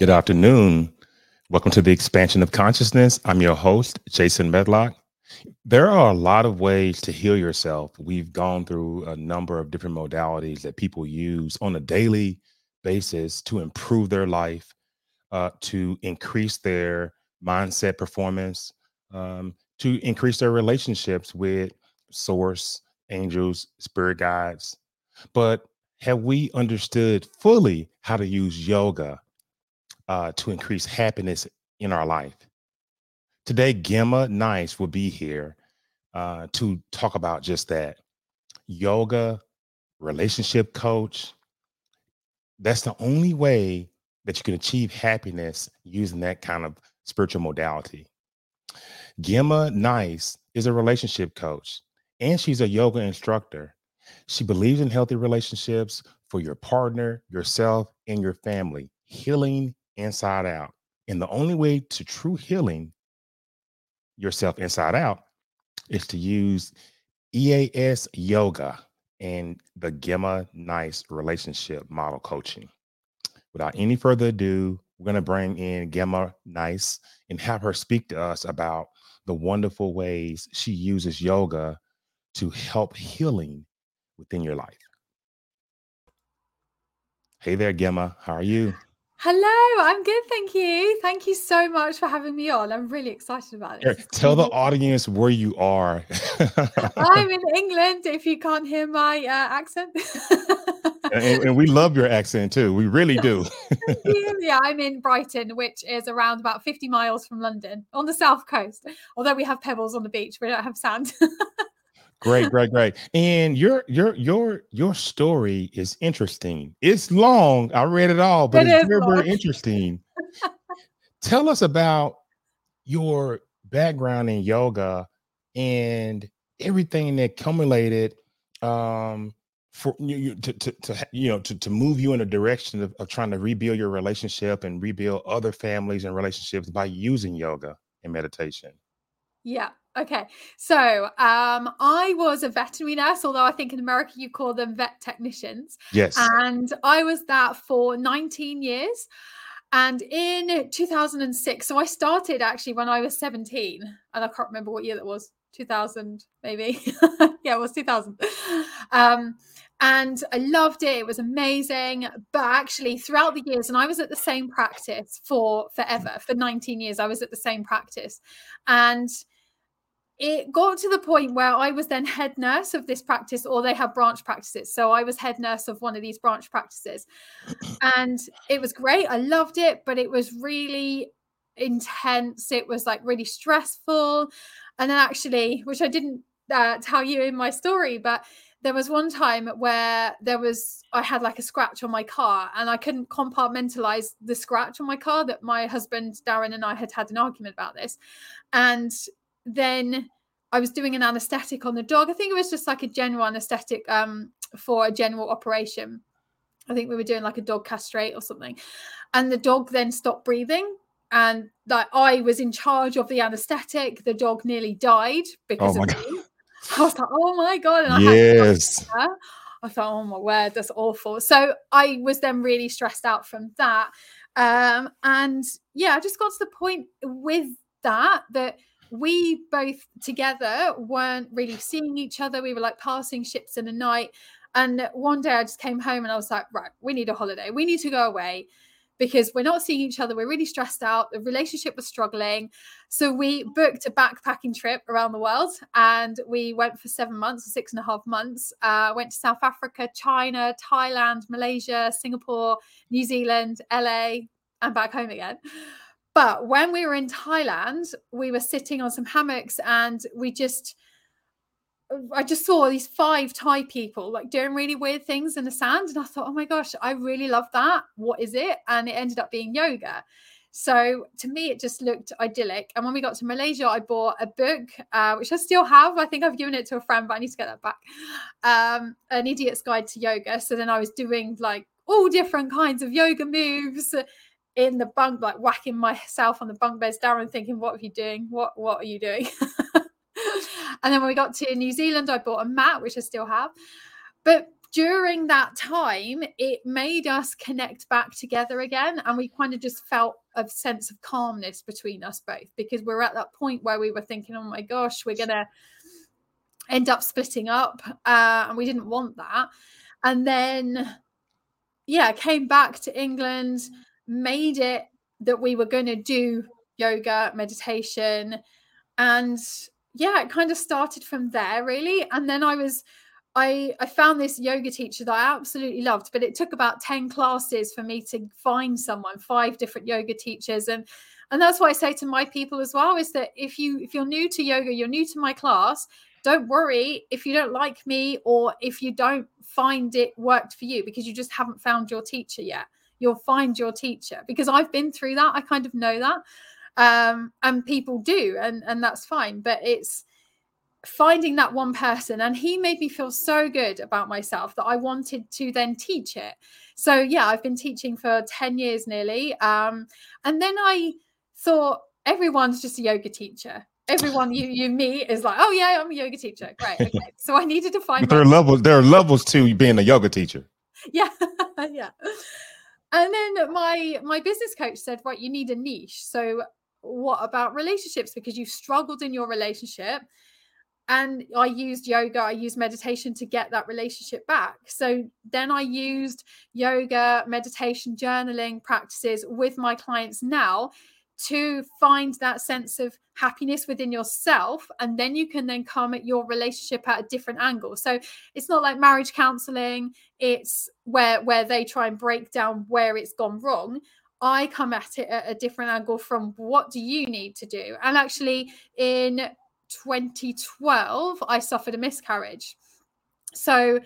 Good afternoon. Welcome to the expansion of consciousness. I'm your host, Jason Medlock. There are a lot of ways to heal yourself. We've gone through a number of different modalities that people use on a daily basis to improve their life, uh, to increase their mindset performance, um, to increase their relationships with source, angels, spirit guides. But have we understood fully how to use yoga uh, to increase happiness in our life. Today, Gemma Nice will be here uh, to talk about just that yoga, relationship coach. That's the only way that you can achieve happiness using that kind of spiritual modality. Gemma Nice is a relationship coach and she's a yoga instructor. She believes in healthy relationships for your partner, yourself, and your family. Healing inside out. And the only way to true healing yourself inside out is to use EAS yoga and the Gemma Nice relationship model coaching. Without any further ado, we're going to bring in Gemma Nice and have her speak to us about the wonderful ways she uses yoga to help healing within your life. Hey there, Gemma. How are you? Hello, I'm good, thank you. Thank you so much for having me on. I'm really excited about it. Tell the audience where you are. I'm in England. If you can't hear my uh, accent, and, and, we love your accent too. We really do. yeah, I'm in Brighton, which is around about 50 miles from London on the south coast. Although we have pebbles on the beach, we don't have sand. Great, great, great. And your your your your story is interesting. It's long. I read it all, but it it's very, very interesting. Tell us about your background in yoga and everything that accumulated um for you to, to, to you know to, to move you in a direction of, of trying to rebuild your relationship and rebuild other families and relationships by using yoga and meditation yeah Okay, so um, I was a veterinary nurse, although I think in America you call them vet technicians. Yes. And I was that for 19 years. And in 2006, so I started actually when I was 17, and I can't remember what year that was 2000, maybe. yeah, it was 2000. Um, and I loved it. It was amazing. But actually, throughout the years, and I was at the same practice for forever, for 19 years, I was at the same practice. And it got to the point where I was then head nurse of this practice, or they have branch practices. So I was head nurse of one of these branch practices. And it was great. I loved it, but it was really intense. It was like really stressful. And then, actually, which I didn't uh, tell you in my story, but there was one time where there was I had like a scratch on my car and I couldn't compartmentalize the scratch on my car that my husband Darren and I had had an argument about this and then I was doing an anesthetic on the dog. I think it was just like a general anesthetic um, for a general operation. I think we were doing like a dog castrate or something. And the dog then stopped breathing. And like I was in charge of the anesthetic. The dog nearly died because oh of me. I was like, oh my God. And I yes. I thought, oh my word, that's awful. So I was then really stressed out from that. Um, and yeah, I just got to the point with that that we both together weren't really seeing each other. We were like passing ships in the night. And one day I just came home and I was like, right, we need a holiday. We need to go away because we're not seeing each other. We're really stressed out. The relationship was struggling. So we booked a backpacking trip around the world and we went for seven months, six and a half months. Uh, went to South Africa, China, Thailand, Malaysia, Singapore, New Zealand, LA, and back home again. But when we were in Thailand, we were sitting on some hammocks and we just, I just saw these five Thai people like doing really weird things in the sand. And I thought, oh my gosh, I really love that. What is it? And it ended up being yoga. So to me, it just looked idyllic. And when we got to Malaysia, I bought a book, uh, which I still have. I think I've given it to a friend, but I need to get that back. Um, An Idiot's Guide to Yoga. So then I was doing like all different kinds of yoga moves in the bunk, like whacking myself on the bunk beds down and thinking, what are you doing? What what are you doing? and then when we got to New Zealand, I bought a mat, which I still have. But during that time, it made us connect back together again. And we kind of just felt a sense of calmness between us both because we're at that point where we were thinking, oh my gosh, we're going to end up splitting up. Uh, and we didn't want that. And then, yeah, came back to England, made it that we were going to do yoga, meditation. And yeah, it kind of started from there, really. And then I was I I found this yoga teacher that I absolutely loved, but it took about 10 classes for me to find someone, five different yoga teachers and and that's what I say to my people as well is that if you if you're new to yoga, you're new to my class, don't worry if you don't like me or if you don't find it worked for you because you just haven't found your teacher yet. You'll find your teacher because I've been through that. I kind of know that. Um, and people do, and and that's fine. But it's finding that one person and he made me feel so good about myself that I wanted to then teach it. So yeah, I've been teaching for 10 years nearly. Um, and then I thought everyone's just a yoga teacher. Everyone you you meet is like, oh yeah, I'm a yoga teacher. Great. Okay. so I needed to find there are levels, there are levels to being a yoga teacher. Yeah. yeah. And then my my business coach said, right, you need a niche. So what about relationships? Because you've struggled in your relationship and I used yoga, I used meditation to get that relationship back. So then I used yoga, meditation, journaling practices with my clients now to find that sense of happiness within yourself and then you can then come at your relationship at a different angle. So it's not like marriage counseling it's where where they try and break down where it's gone wrong. I come at it at a different angle from what do you need to do? And actually in 2012, I suffered a miscarriage. So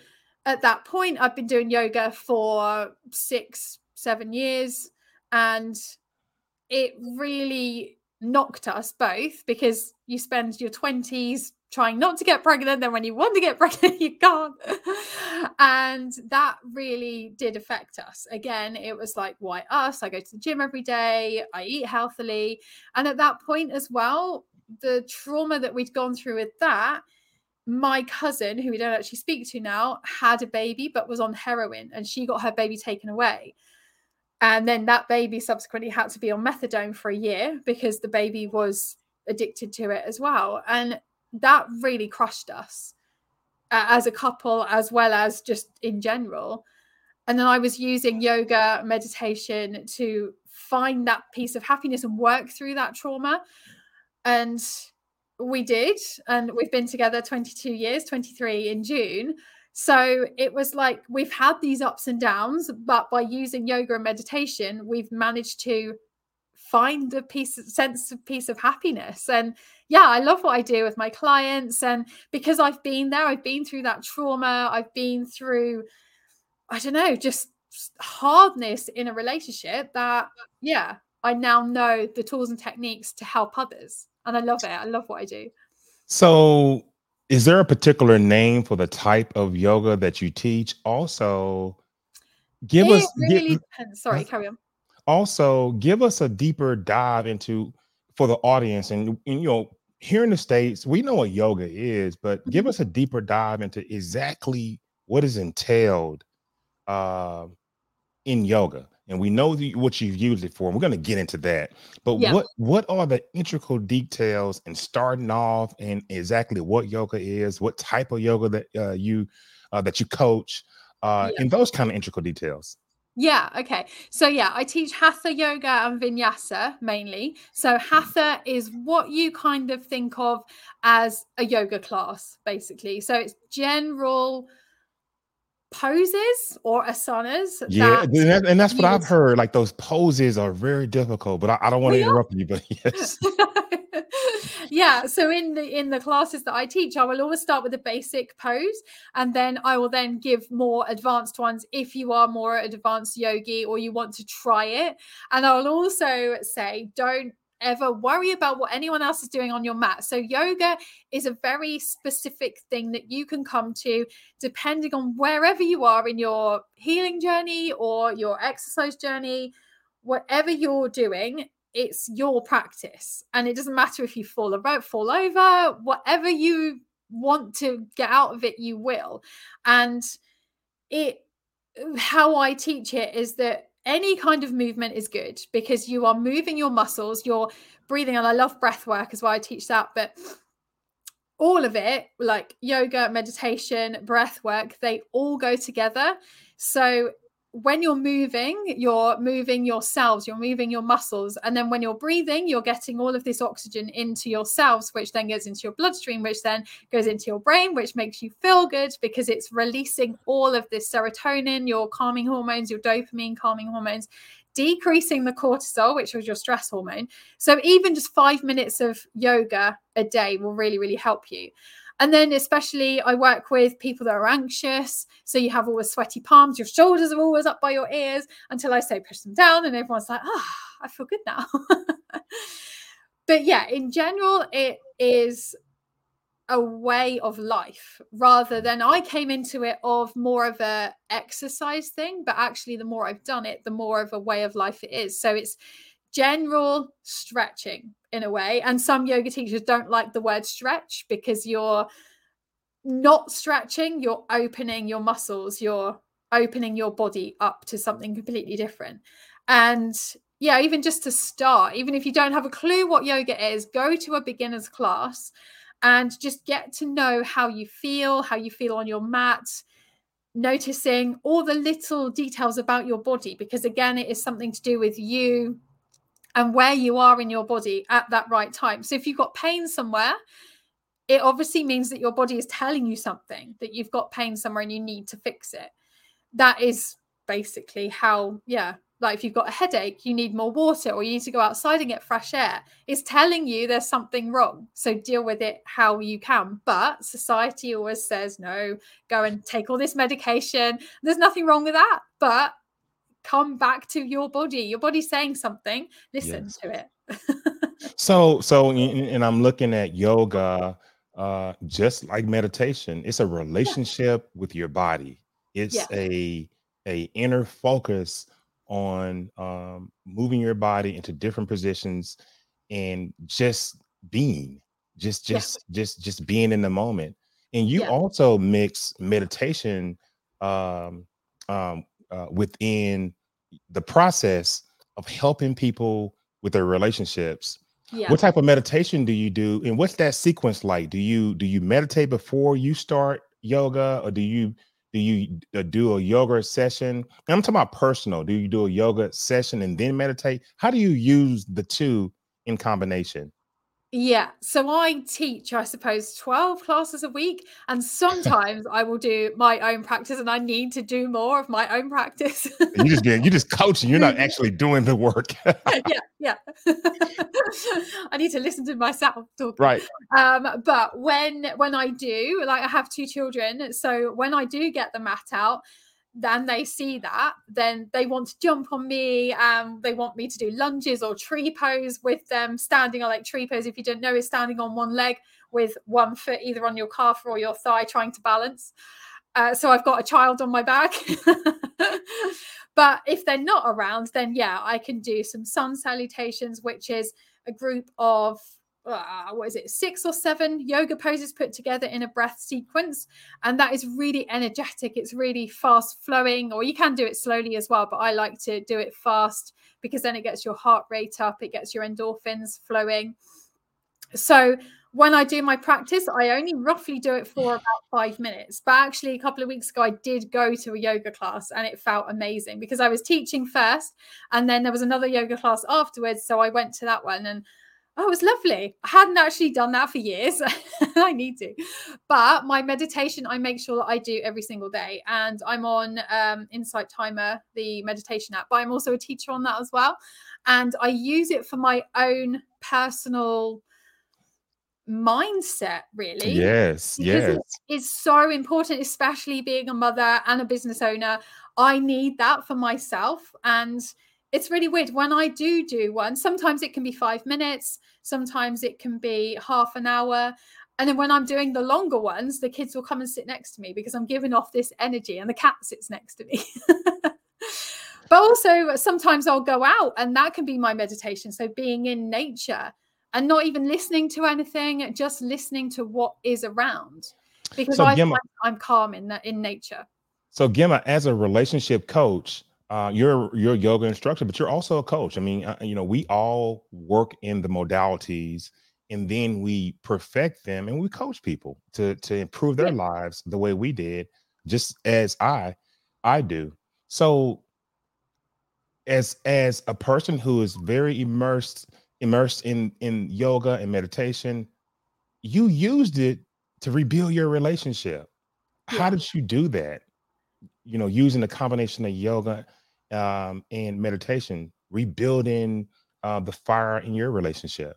at that point, I've been doing yoga for six, seven years, and it really knocked us both because you spend your 20s trying not to get pregnant then when you want to get pregnant you can't. And that really did affect us. Again it was like why us? I go to the gym every day i eat healthily. And at that point as well the trauma that we'd gone through with that, my cousin, who we don't actually speak to now, had a baby but was on heroin and she got her baby taken away. And then that baby subsequently had to be on methadone for a year because the baby was addicted to it as well. And that really crushed us uh, as a couple, as well as just in general. And then I was using yoga, meditation to find that piece of happiness and work through that trauma and we did and we've been together 22 years 23 in june so it was like we've had these ups and downs but by using yoga and meditation we've managed to find a piece sense of peace of happiness and yeah i love what i do with my clients and because i've been there i've been through that trauma i've been through i don't know just hardness in a relationship that yeah i now know the tools and techniques to help others and I love it. I love what I do. So, is there a particular name for the type of yoga that you teach? Also, give it us. Really give. Sorry, carry on. Also, give us a deeper dive into for the audience, and, and you know, here in the states, we know what yoga is, but mm-hmm. give us a deeper dive into exactly what is entailed uh, in yoga and we know the, what you've used it for. And we're going to get into that. But yeah. what what are the integral details and starting off and exactly what yoga is, what type of yoga that uh, you uh, that you coach, uh, yeah. and those kind of integral details. Yeah, okay. So yeah, I teach hatha yoga and vinyasa mainly. So hatha is what you kind of think of as a yoga class basically. So it's general poses or asanas. Yeah, that and that's what I've heard. Like those poses are very difficult, but I, I don't want to interrupt you, but yes. yeah so in the in the classes that i teach i will always start with a basic pose and then i will then give more advanced ones if you are more advanced yogi or you want to try it and i will also say don't ever worry about what anyone else is doing on your mat. So, yoga is a very specific thing that you can come to depending on wherever you are in your healing journey or your exercise journey, whatever you're doing. It's your practice, and it doesn't matter if you fall about, fall over, whatever you want to get out of it, you will. And it how I teach it is that any kind of movement is good because you are moving your muscles, you're breathing, and I love breath work as well. I teach that, but all of it, like yoga, meditation, breath work, they all go together. So when you're moving, you're moving yourselves, you're moving your muscles. And then when you're breathing, you're getting all of this oxygen into yourselves, which then goes into your bloodstream, which then goes into your brain, which makes you feel good because it's releasing all of this serotonin, your calming hormones, your dopamine calming hormones, decreasing the cortisol, which was your stress hormone. So even just five minutes of yoga a day will really, really help you. And then, especially, I work with people that are anxious. So you have always sweaty palms, your shoulders are always up by your ears until I say push them down, and everyone's like, ah, oh, I feel good now. but yeah, in general, it is a way of life rather than I came into it of more of a exercise thing, but actually the more I've done it, the more of a way of life it is. So it's general stretching in a way. And some yoga teachers don't like the word stretch because you're not stretching, you're opening your muscles, you're opening your body up to something completely different. And yeah, even just to start, even if you don't have a clue what yoga is, go to a beginner's class and just get to know how you feel, how you feel on your mat, noticing all the little details about your body, because again, it is something to do with you and where you are in your body at that right time. So if you've got pain somewhere, it obviously means that your body is telling you something that you've got pain somewhere and you need to fix it. That is basically how, yeah, like if you've got a headache, you need more water or you need to go outside and get fresh air. It's telling you there's something wrong. So deal with it how you can. But society always says, no, go and take all this medication. There's nothing wrong with that. But come back to your body. Your body's saying something. Listen yes. to it. so, so, and I'm looking at yoga, uh, just like meditation. It's a relationship yeah. with your body. It's yeah. a a inner focus on um, moving your body into different positions and just being, just just yeah. just just being in the moment. And you also mix meditation um, um, uh, within the process of helping people with their relationships yeah. what type of meditation do you do and what's that sequence like? Do you do you meditate before you start yoga or do you do you uh, do a yoga session? I'm talking about personal. Do you do a yoga session and then meditate? How do you use the two in combination yeah. So I teach, I suppose, 12 classes a week. And sometimes I will do my own practice and I need to do more of my own practice. you just getting, you're just coaching. You're not actually doing the work. yeah. Yeah. I need to listen to myself talk. Right. Um, but when when I do, like I have two children. So when I do get the mat out, then they see that, then they want to jump on me. Um, they want me to do lunges or tree pose with them, standing on like tree pose. If you didn't know, is standing on one leg with one foot either on your calf or your thigh, trying to balance. Uh, so I've got a child on my back. but if they're not around, then yeah, I can do some sun salutations, which is a group of uh, what is it, six or seven yoga poses put together in a breath sequence. And that is really energetic. It's really fast flowing, or you can do it slowly as well. But I like to do it fast because then it gets your heart rate up, it gets your endorphins flowing. So when I do my practice, I only roughly do it for about five minutes. But actually, a couple of weeks ago, I did go to a yoga class and it felt amazing because I was teaching first and then there was another yoga class afterwards. So I went to that one and Oh, it was lovely. I hadn't actually done that for years. I need to. But my meditation, I make sure that I do every single day. And I'm on um, Insight Timer, the meditation app, but I'm also a teacher on that as well. And I use it for my own personal mindset, really. Yes, yes. It's, it's so important, especially being a mother and a business owner. I need that for myself. And it's really weird when I do do one. Sometimes it can be five minutes, sometimes it can be half an hour. And then when I'm doing the longer ones, the kids will come and sit next to me because I'm giving off this energy and the cat sits next to me. but also, sometimes I'll go out and that can be my meditation. So being in nature and not even listening to anything, just listening to what is around because so, I find I'm calm in that in nature. So, Gemma, as a relationship coach, uh, you're you're a yoga instructor, but you're also a coach. I mean, uh, you know, we all work in the modalities, and then we perfect them, and we coach people to to improve their yeah. lives the way we did, just as I I do. So, as as a person who is very immersed immersed in in yoga and meditation, you used it to rebuild your relationship. Yeah. How did you do that? You know, using a combination of yoga um, and meditation, rebuilding uh, the fire in your relationship.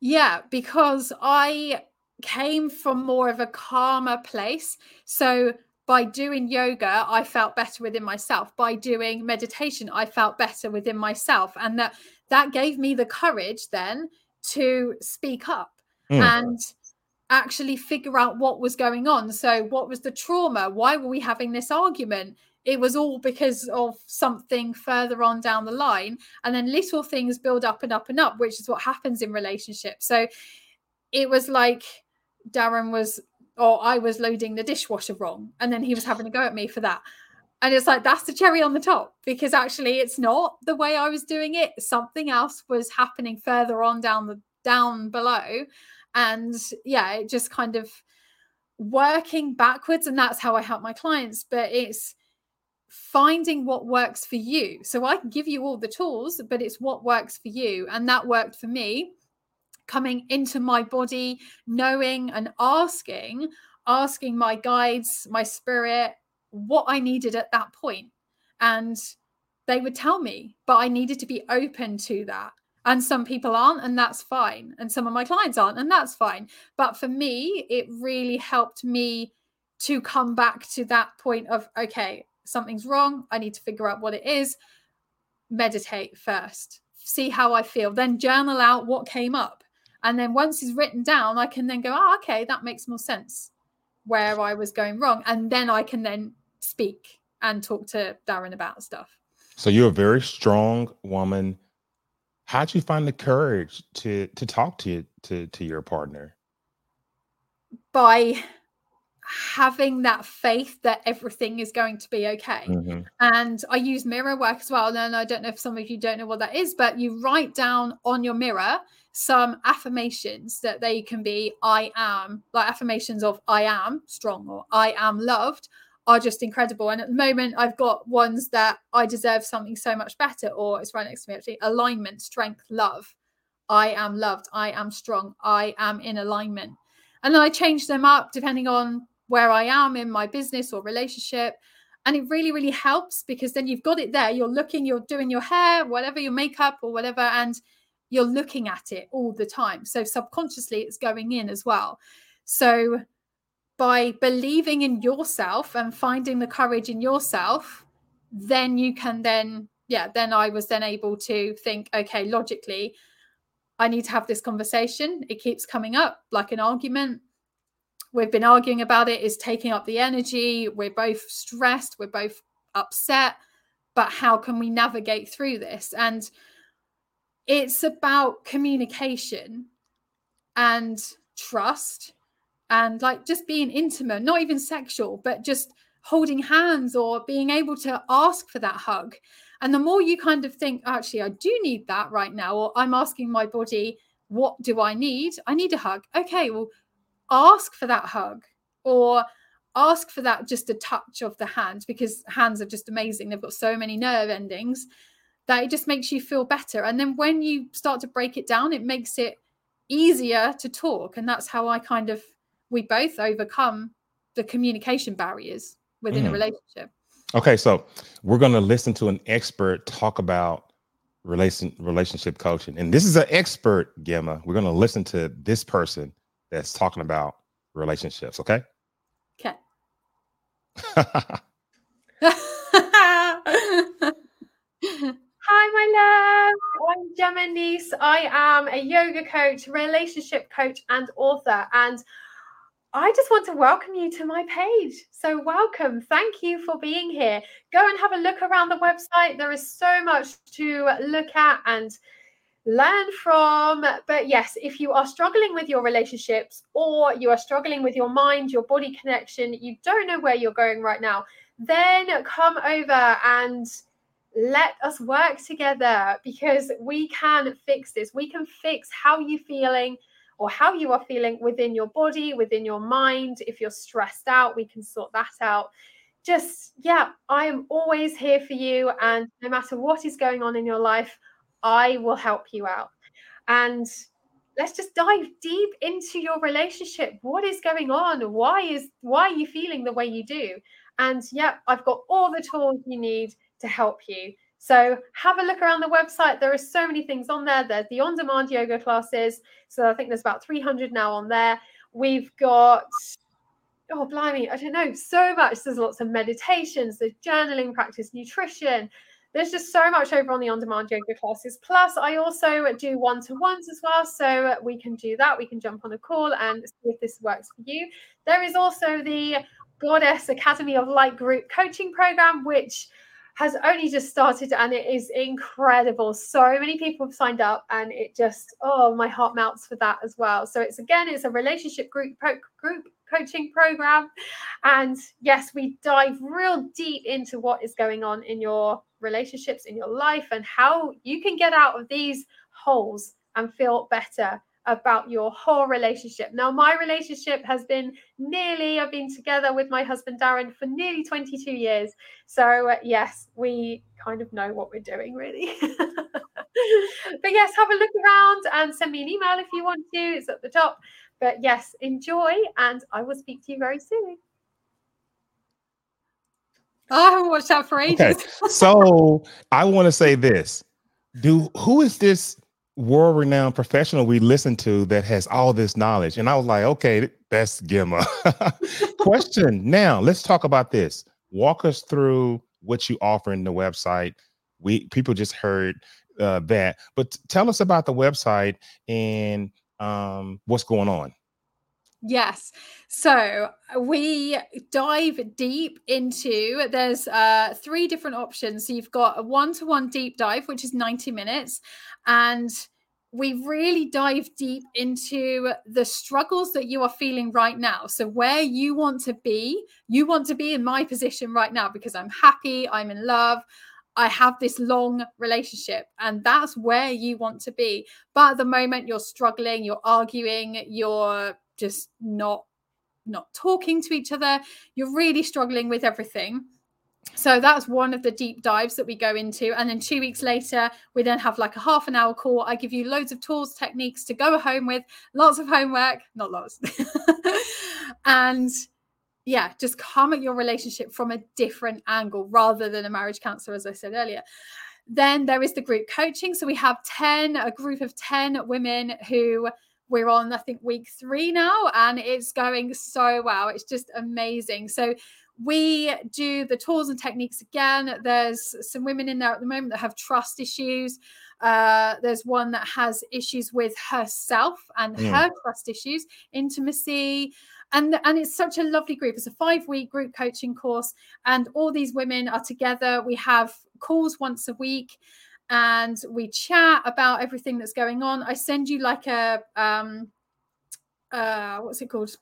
Yeah, because I came from more of a calmer place. So by doing yoga, I felt better within myself. By doing meditation, I felt better within myself. And that that gave me the courage then to speak up mm. and actually figure out what was going on. So, what was the trauma? Why were we having this argument? It was all because of something further on down the line. And then little things build up and up and up, which is what happens in relationships. So, it was like Darren was, or I was loading the dishwasher wrong. And then he was having a go at me for that. And it's like, that's the cherry on the top because actually it's not the way I was doing it. Something else was happening further on down the down below and yeah it just kind of working backwards and that's how i help my clients but it's finding what works for you. So i can give you all the tools but it's what works for you. And that worked for me coming into my body knowing and asking asking my guides my spirit what i needed at that point. And they would tell me but i needed to be open to that. And some people aren't and that's fine. And some of my clients aren't and that's fine. But for me it really helped me to come back to that point of okay something's wrong i need to figure out what it is meditate first see how i feel then journal out what came up. And then once it's written down i can then go oh okay that makes more sense where i was going wrong. And then i can then speak and talk to darren about stuff. So you're a very strong woman. How'd you find the courage to to talk to to to your partner? By having that faith that everything is going to be okay mm-hmm. and i use mirror work as well and i don't know if some of you don't know what that is but you write down on your mirror some affirmations that they can be i am like affirmations of i am strong or i am loved are just incredible. And at the moment, I've got ones that I deserve something so much better, or it's right next to me actually alignment, strength, love. I am loved. I am strong. I am in alignment. And then I change them up depending on where I am in my business or relationship. And it really, really helps because then you've got it there. You're looking, you're doing your hair, whatever, your makeup or whatever, and you're looking at it all the time. So subconsciously, it's going in as well. So by believing in yourself and finding the courage in yourself then you can then yeah then i was then able to think okay logically i need to have this conversation it keeps coming up like an argument we've been arguing about it is taking up the energy we're both stressed we're both upset but how can we navigate through this and it's about communication and trust and like just being intimate, not even sexual, but just holding hands or being able to ask for that hug. And the more you kind of think, actually, I do need that right now, or I'm asking my body, what do I need? I need a hug. Okay, well, ask for that hug or ask for that just a touch of the hand because hands are just amazing. They've got so many nerve endings that it just makes you feel better. And then when you start to break it down, it makes it easier to talk. And that's how I kind of we both overcome the communication barriers within mm. a relationship. Okay, so we're going to listen to an expert talk about relation relationship coaching, and this is an expert, Gemma. We're going to listen to this person that's talking about relationships. Okay. Okay. Hi, my love. I'm Gemma Nice. I am a yoga coach, relationship coach, and author. And I just want to welcome you to my page. So, welcome. Thank you for being here. Go and have a look around the website. There is so much to look at and learn from. But yes, if you are struggling with your relationships or you are struggling with your mind, your body connection, you don't know where you're going right now, then come over and let us work together because we can fix this. We can fix how you're feeling or how you are feeling within your body, within your mind. If you're stressed out, we can sort that out. Just, yeah, I am always here for you. And no matter what is going on in your life, I will help you out. And let's just dive deep into your relationship. What is going on? Why is why are you feeling the way you do? And yeah, I've got all the tools you need to help you. So have a look around the website. There are so many things on there. There's the on-demand yoga classes. So I think there's about 300 now on there. We've got oh blimey, I don't know, so much. There's lots of meditations, there's journaling practice, nutrition. There's just so much over on the on-demand yoga classes. Plus, I also do one-to-ones as well. So we can do that. We can jump on a call and see if this works for you. There is also the Goddess Academy of Light group coaching program, which has only just started and it is incredible. So many people have signed up and it just, oh, my heart melts for that as well. So it's again, it's a relationship group group coaching program. And yes, we dive real deep into what is going on in your relationships, in your life, and how you can get out of these holes and feel better about your whole relationship. Now, my relationship has been nearly, I've been together with my husband Darren for nearly 22 years. So, uh, yes, we kind of know what we're doing, really. but yes, have a look around and send me an email if you want to. It's at the top. But yes, enjoy, and I will speak to you very soon. I haven't watched that for ages. Okay. So I want to say this. Do who is this world renowned professional we listen to that has all this knowledge. And I was like, okay, that's Gemma. Question now, let's talk about this. Walk us through what you offer in the website. We people just heard uh, that, but tell us about the website and um, what's going on. Yes. So we dive deep into there's uh three different options. So you've got a one-to-one deep dive, which is 90 minutes, and we really dive deep into the struggles that you are feeling right now. So, where you want to be, you want to be in my position right now because I'm happy, I'm in love, I have this long relationship, and that's where you want to be. But at the moment, you're struggling, you're arguing, you're just not not talking to each other. You're really struggling with everything. So that's one of the deep dives that we go into. And then two weeks later we then have like a half an hour call. I give you loads of tools techniques to go home with lots of homework not lots. And yeah just come at your relationship from a different angle rather than a marriage counselor as i said earlier. Then there is the group coaching. So we have 10 a group of 10 women who we're on, I think, week three now, and it's going so well. It's just amazing. So, we do the tools and techniques again. There's some women in there at the moment that have trust issues. Uh, there's one that has issues with herself and mm. her trust issues, intimacy. And, and it's such a lovely group. It's a five week group coaching course, and all these women are together. We have calls once a week and we chat about everything that's going on. I send you like a um uh what's it called?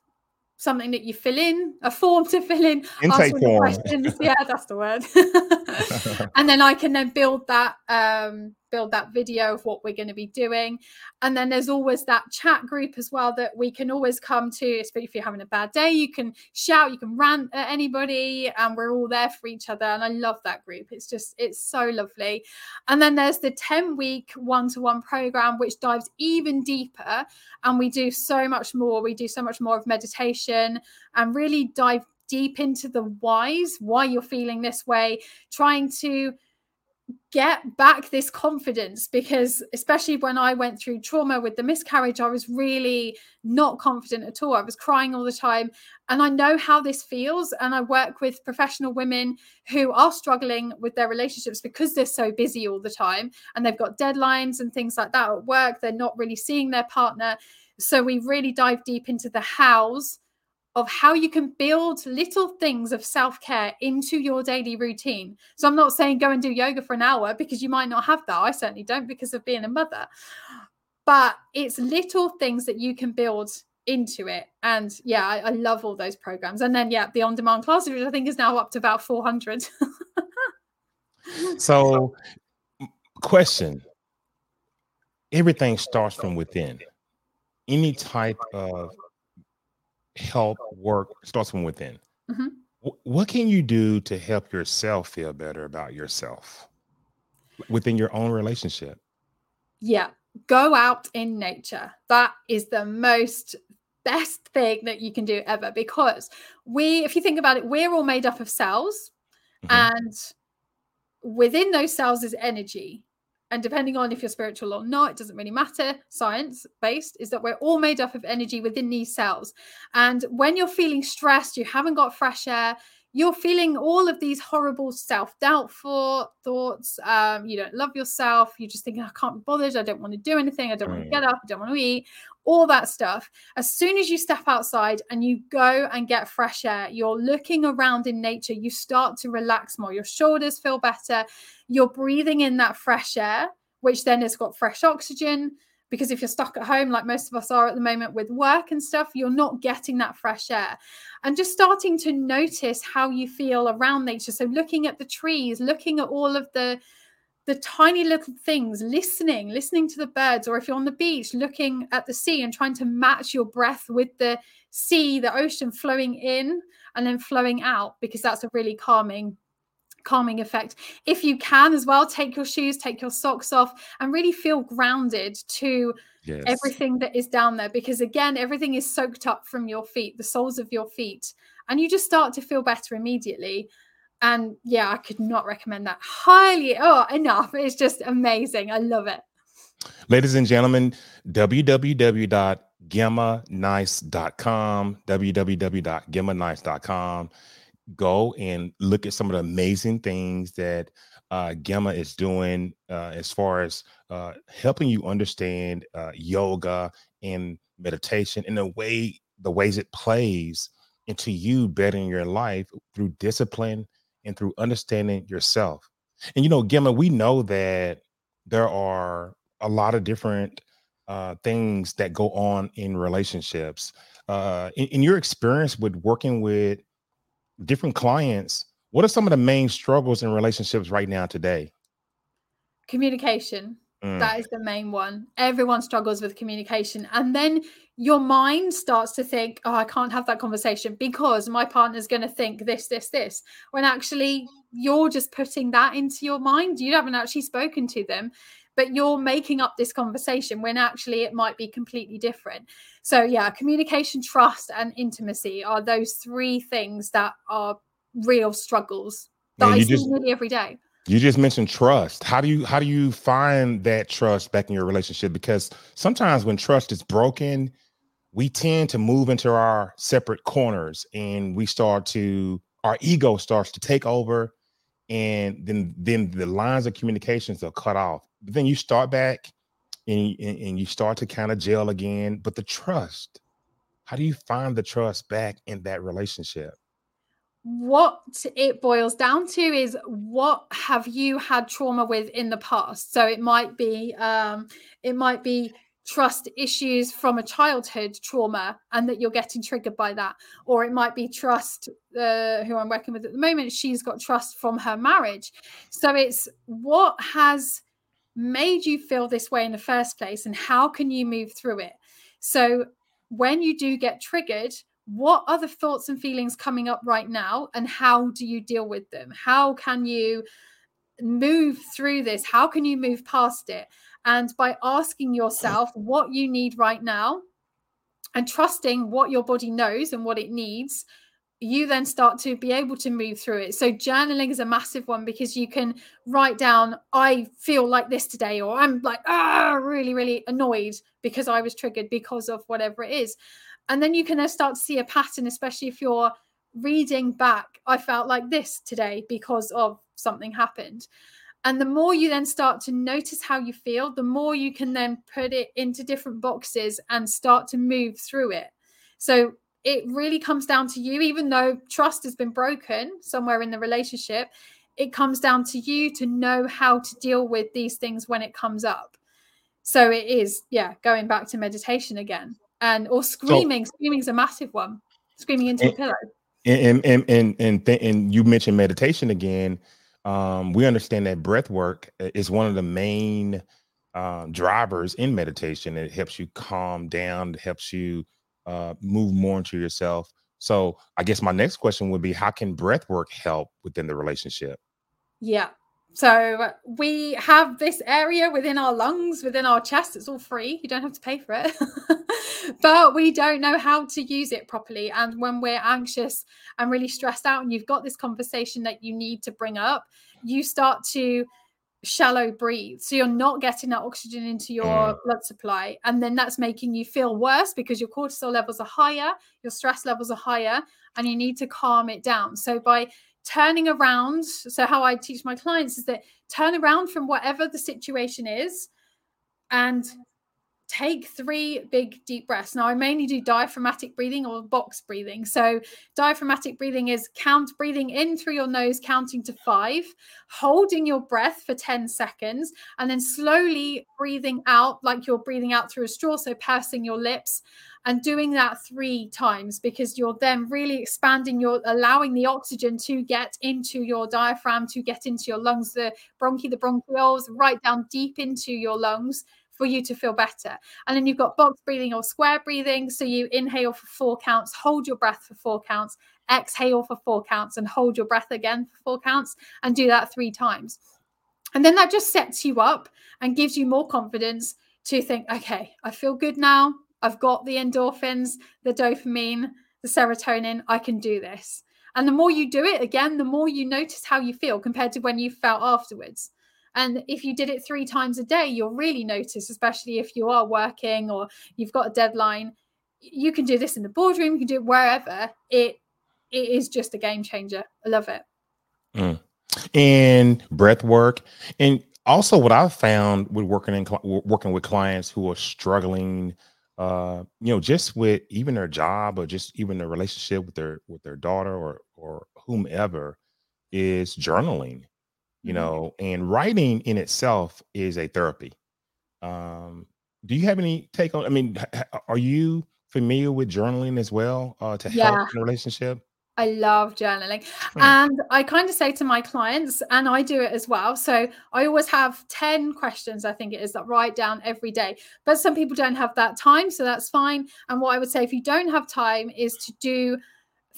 Something that you fill in, a form to fill in, intake form. Questions. yeah, that's the word. and then I can then build that um build that video of what we're going to be doing. And then there's always that chat group as well that we can always come to, especially if you're having a bad day. You can shout, you can rant at anybody, and we're all there for each other. And I love that group. It's just, it's so lovely. And then there's the 10 week one to one program, which dives even deeper. And we do so much more. We do so much more of meditation and really dive deep into the whys, why you're feeling this way, trying to get back this confidence because especially when I went through trauma with the miscarriage I was really not confident at all. I was crying all the time. And I know how this feels. And I work with professional women who are struggling with their relationships because they're so busy all the time and they've got deadlines and things like that at work. They're not really seeing their partner. So we really dive deep into the hows of how you can build little things of self care into your daily routine. So I'm not saying go and do yoga for an hour because you might not have that. I certainly don't because of being a mother. But it's little things that you can build into it. And yeah, I, I love all those programs. And then, yeah, the on demand classes, which I think is now up to about 400. so, question everything starts from within. Any type of help, work starts from within. Mm-hmm. What can you do to help yourself feel better about yourself within your own relationship? Yeah, go out in nature. That is the most best thing that you can do ever because we, if you think about it, we're all made up of cells, mm-hmm. and within those cells is energy. And depending on if you're spiritual or not, it doesn't really matter. Science based is that we're all made up of energy within these cells. And when you're feeling stressed, you haven't got fresh air, you're feeling all of these horrible self-doubtful thoughts um, you don't love yourself you're just thinking i can't be bothered i don't want to do anything i don't want to get up i don't want to eat all that stuff. As soon as you step outside and you go and get fresh air you're looking around in nature you start to relax more your shoulders feel better you're breathing in that fresh air which then has got fresh oxygen because if you're stuck at home like most of us are at the moment with work and stuff you're not getting that fresh air. And just starting to notice how you feel around nature. So looking at the trees looking at all of the the tiny little things listening listening to the birds or if you're on the beach looking at the sea and trying to match your breath with the sea the ocean flowing in and then flowing out because that's a really calming calming effect. If you can as well, take your shoes, take your socks off, and really feel grounded to yes. everything that is down there. Because again, everything is soaked up from your feet, the soles of your feet, and you just start to feel better immediately. And yeah, I could not recommend that highly. Oh, enough. It's just amazing. I love it. Ladies and gentlemen, www.gemmanice.com, www.gemmanice.com go and look at some of the amazing things that uh, Gemma is doing uh, as far as uh, helping you understand uh, yoga and meditation in the way the ways it plays into you bettering your life through discipline and through understanding yourself. And you know, Gemma, we know that there are a lot of different uh, things that go on in relationships. Uh, in, in your experience with working with different clients, what are some of the main struggles in relationships right now today? Communication. Mm. That is the main one. Everyone struggles with communication. And then your mind starts to think, oh, I can't have that conversation because my partner's going to think this, this, this. When actually you're just putting that into your mind. You haven't actually spoken to them, but you're making up this conversation when actually it might be completely different. So, yeah, communication, trust, and intimacy are those three things that are real struggles that I see just, nearly every day. You just mentioned trust. How do you how do you find that trust back in your relationship? Because sometimes when trust is broken, we tend to move into our separate corners and we start to our ego starts to take over and then then the lines of communications are cut off but then you start back and, and, and you start to kind of gel again. But the trust, how do you find the trust back in that relationship? What it boils down to is what have you had trauma with in the past? So it might be um, it might be trust issues from a childhood trauma and that you're getting triggered by that. Or it might be trust uh, who i'm working with at the moment she's got trust from her marriage. So it's what has made you feel this way in the first place and how can you move through it? So when you do get triggered what are the thoughts and feelings coming up right now and how do you deal with them? How can you move through this how can you move past it and by asking yourself what you need right now and trusting what your body knows and what it needs you then start to be able to move through it. So journaling is a massive one because you can write down, I feel like this today, or I'm like, ah, really, really annoyed because I was triggered because of whatever it is. And then you can then start to see a pattern, especially if you're reading back, I felt like this today because of something happened. And the more you then start to notice how you feel, the more you can then put it into different boxes and start to move through it. So it really comes down to you, even though trust has been broken somewhere in the relationship, it comes down to you to know how to deal with these things when it comes up. So it is, yeah, going back to meditation again. and or screaming. So, screaming is a massive one. Screaming into and, a pillow. And and and and, th- and you mentioned meditation again. Um, we understand that breath work is one of the main uh, drivers in meditation. It helps you calm down. It helps you uh, move more into yourself. So I guess my next question would be, how can breath work help within the relationship? Yeah. So we have this area within our lungs, within our chest. It's all free. You don't have to pay for it. but we don't know how to use it properly. And when we're anxious and really stressed out, and you've got this conversation that you need to bring up, you start to shallow breathe. So you're not getting that oxygen into your mm. blood supply. And then that's making you feel worse because your cortisol levels are higher, your stress levels are higher, and you need to calm it down. So by turning around. So, how I teach my clients is that turn around from whatever the situation is and take three big deep breaths. Now, I mainly do diaphragmatic breathing or box breathing. So, diaphragmatic breathing is count breathing in through your nose, counting to five, holding your breath for 10 seconds, and then slowly breathing out like you're breathing out through a straw. So, pursing your lips and doing that three times because you're then really expanding your allowing the oxygen to get into your diaphragm to get into your lungs the bronchi the bronchioles right down deep into your lungs for you to feel better and then you've got box breathing or square breathing so you inhale for four counts hold your breath for four counts exhale for four counts and hold your breath again for four counts and do that three times and then that just sets you up and gives you more confidence to think okay i feel good now I've got the endorphins, the dopamine, the serotonin. I can do this. And the more you do it, again, the more you notice how you feel compared to when you felt afterwards. And if you did it three times a day, you'll really notice, especially if you are working or you've got a deadline. You can do this in the boardroom, you can do it wherever. It it is just a game changer. I love it. Mm. And breath work. And also what I've found with working in working with clients who are struggling uh, you know, just with even their job or just even their relationship with their with their daughter or or whomever is journaling, you mm-hmm. know, and writing in itself is a therapy. Um, do you have any take on? I mean, are you familiar with journaling as well uh, to help yeah. in a relationship? I love journaling. Hmm. And I kind of say to my clients, and I do it as well. So I always have 10 questions, I think it is, that write down every day. But some people don't have that time. So that's fine. And what I would say if you don't have time is to do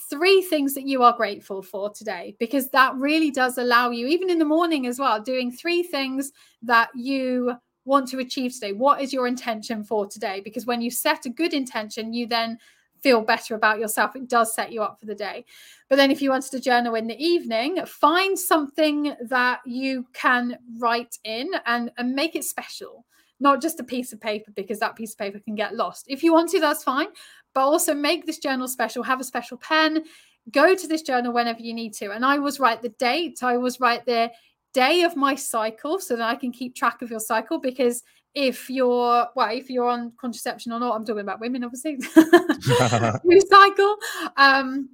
three things that you are grateful for today, because that really does allow you, even in the morning as well, doing three things that you want to achieve today. What is your intention for today? Because when you set a good intention, you then feel better about yourself. It does set you up for the day. But then, if you wanted to journal in the evening, find something that you can write in and, and make it special, not just a piece of paper, because that piece of paper can get lost. If you want to, that's fine. But also make this journal special, have a special pen, go to this journal whenever you need to. And I was write the date, I was write the day of my cycle so that I can keep track of your cycle because if you're well if you're on contraception or not i'm talking about women obviously you cycle um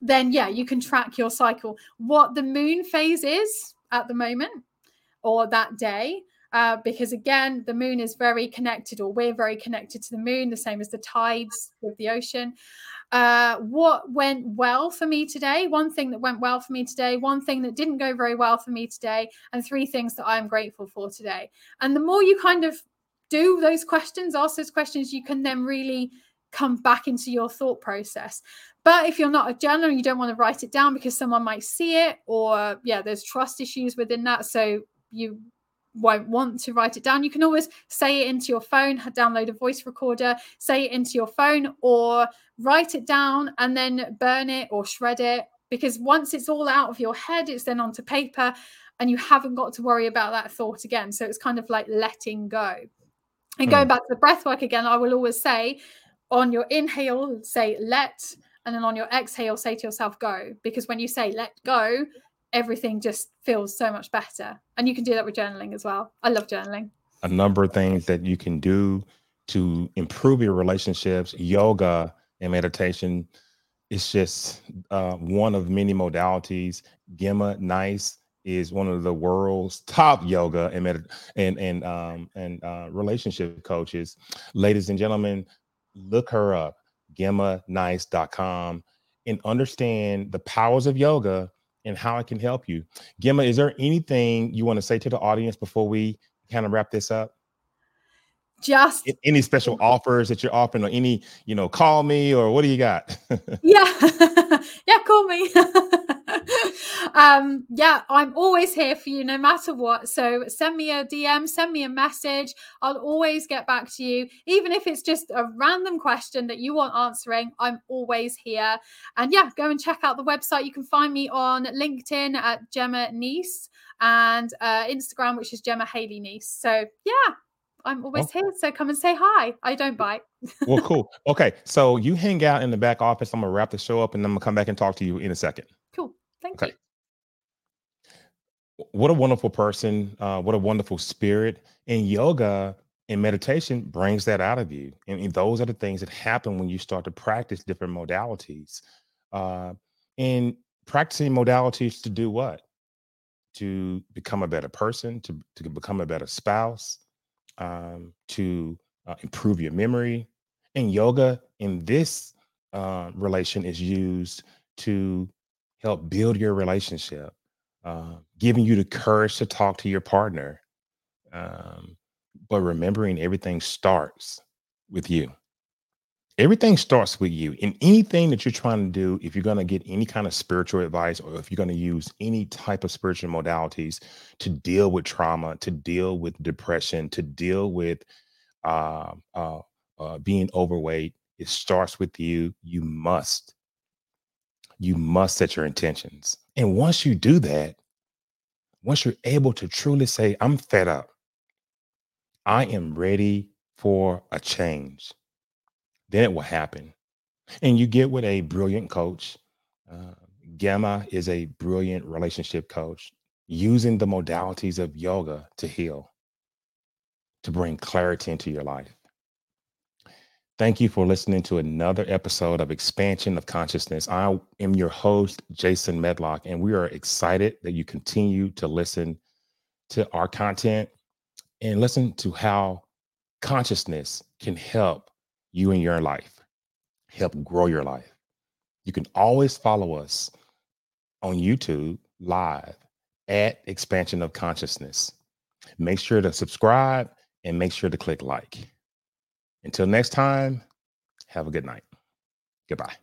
then yeah you can track your cycle what the moon phase is at the moment or that day uh, because again the moon is very connected or we're very connected to the moon the same as the tides with the ocean uh, what went well for me today, one thing that went well for me today, one thing that didn't go very well for me today, and three things that I am grateful for today. And the more you kind of do those questions, ask those questions, you can then really come back into your thought process. But if you're not a journaler and you don't want to write it down because someone might see it, or yeah, there's trust issues within that. So you won't want to write it down, you can always say it into your phone, download a voice recorder, say it into your phone, or write it down and then burn it or shred it. Because once it's all out of your head, it's then onto paper and you haven't got to worry about that thought again. So it's kind of like letting go. And going mm. back to the breath work again, I will always say on your inhale, say let, and then on your exhale, say to yourself, go. Because when you say let go, everything just feels so much better. And you can do that with journaling as well. I love journaling. A number of things that you can do to improve your relationships, yoga and meditation. It's just uh, one of many modalities. Gemma Nice is one of the world's top yoga and med- and and um, and uh, relationship coaches. Ladies and gentlemen, look her up, gemmanice.com, and understand the powers of yoga and how I can help you. Gemma, is there anything you want to say to the audience before we kind of wrap this up? Just any special offers that you're offering, or any, you know, call me or what do you got? yeah, yeah, call me. um, yeah, I'm always here for you no matter what. So send me a DM, send me a message. I'll always get back to you. Even if it's just a random question that you want answering, I'm always here. And yeah, go and check out the website. You can find me on LinkedIn at Gemma Nice and uh, Instagram, which is Gemma Haley Nice. So yeah, I'm always here. So come and say hi. I don't bite. well, cool. Okay. So you hang out in the back office. I'm going to wrap the show up and I'm going to come back and talk to you in a second. Cool. Thank okay. you. What a wonderful person. Uh, what a wonderful spirit. And yoga and meditation brings that out of you. And, and, those are the things that happen when you start to practice different modalities. Uh, and practicing modalities to do what? To become a better person, to, to become a better spouse, um, to uh, improve your memory. And yoga in this uh, relation is used to help build your relationship, uh, giving you the courage to talk to your partner. Um, but remembering everything starts with you. Everything starts with you. In anything that you're trying to do, if you're going to get any kind of spiritual advice or if you're going to use any type of spiritual modalities to deal with trauma, to deal with depression, to deal with uh, uh, uh, being overweight, it starts with you. You must, you must set your intentions. And once you do that, once you're able to truly say, I'm fed up, I am ready for a change then it will happen. And you get with a brilliant coach. Uh, Gemma is a brilliant relationship coach using the modalities of yoga to heal, to bring clarity into your life. Thank you for listening to another episode of Expansion of Consciousness. I am your host, Jason Medlock, and we are excited that you continue to listen to our content and listen to how consciousness can help you in your life, help grow your life. You can always follow us on YouTube live at Expansion of Consciousness. Make sure to subscribe and make sure to click like. Until next time, have a good night. Goodbye.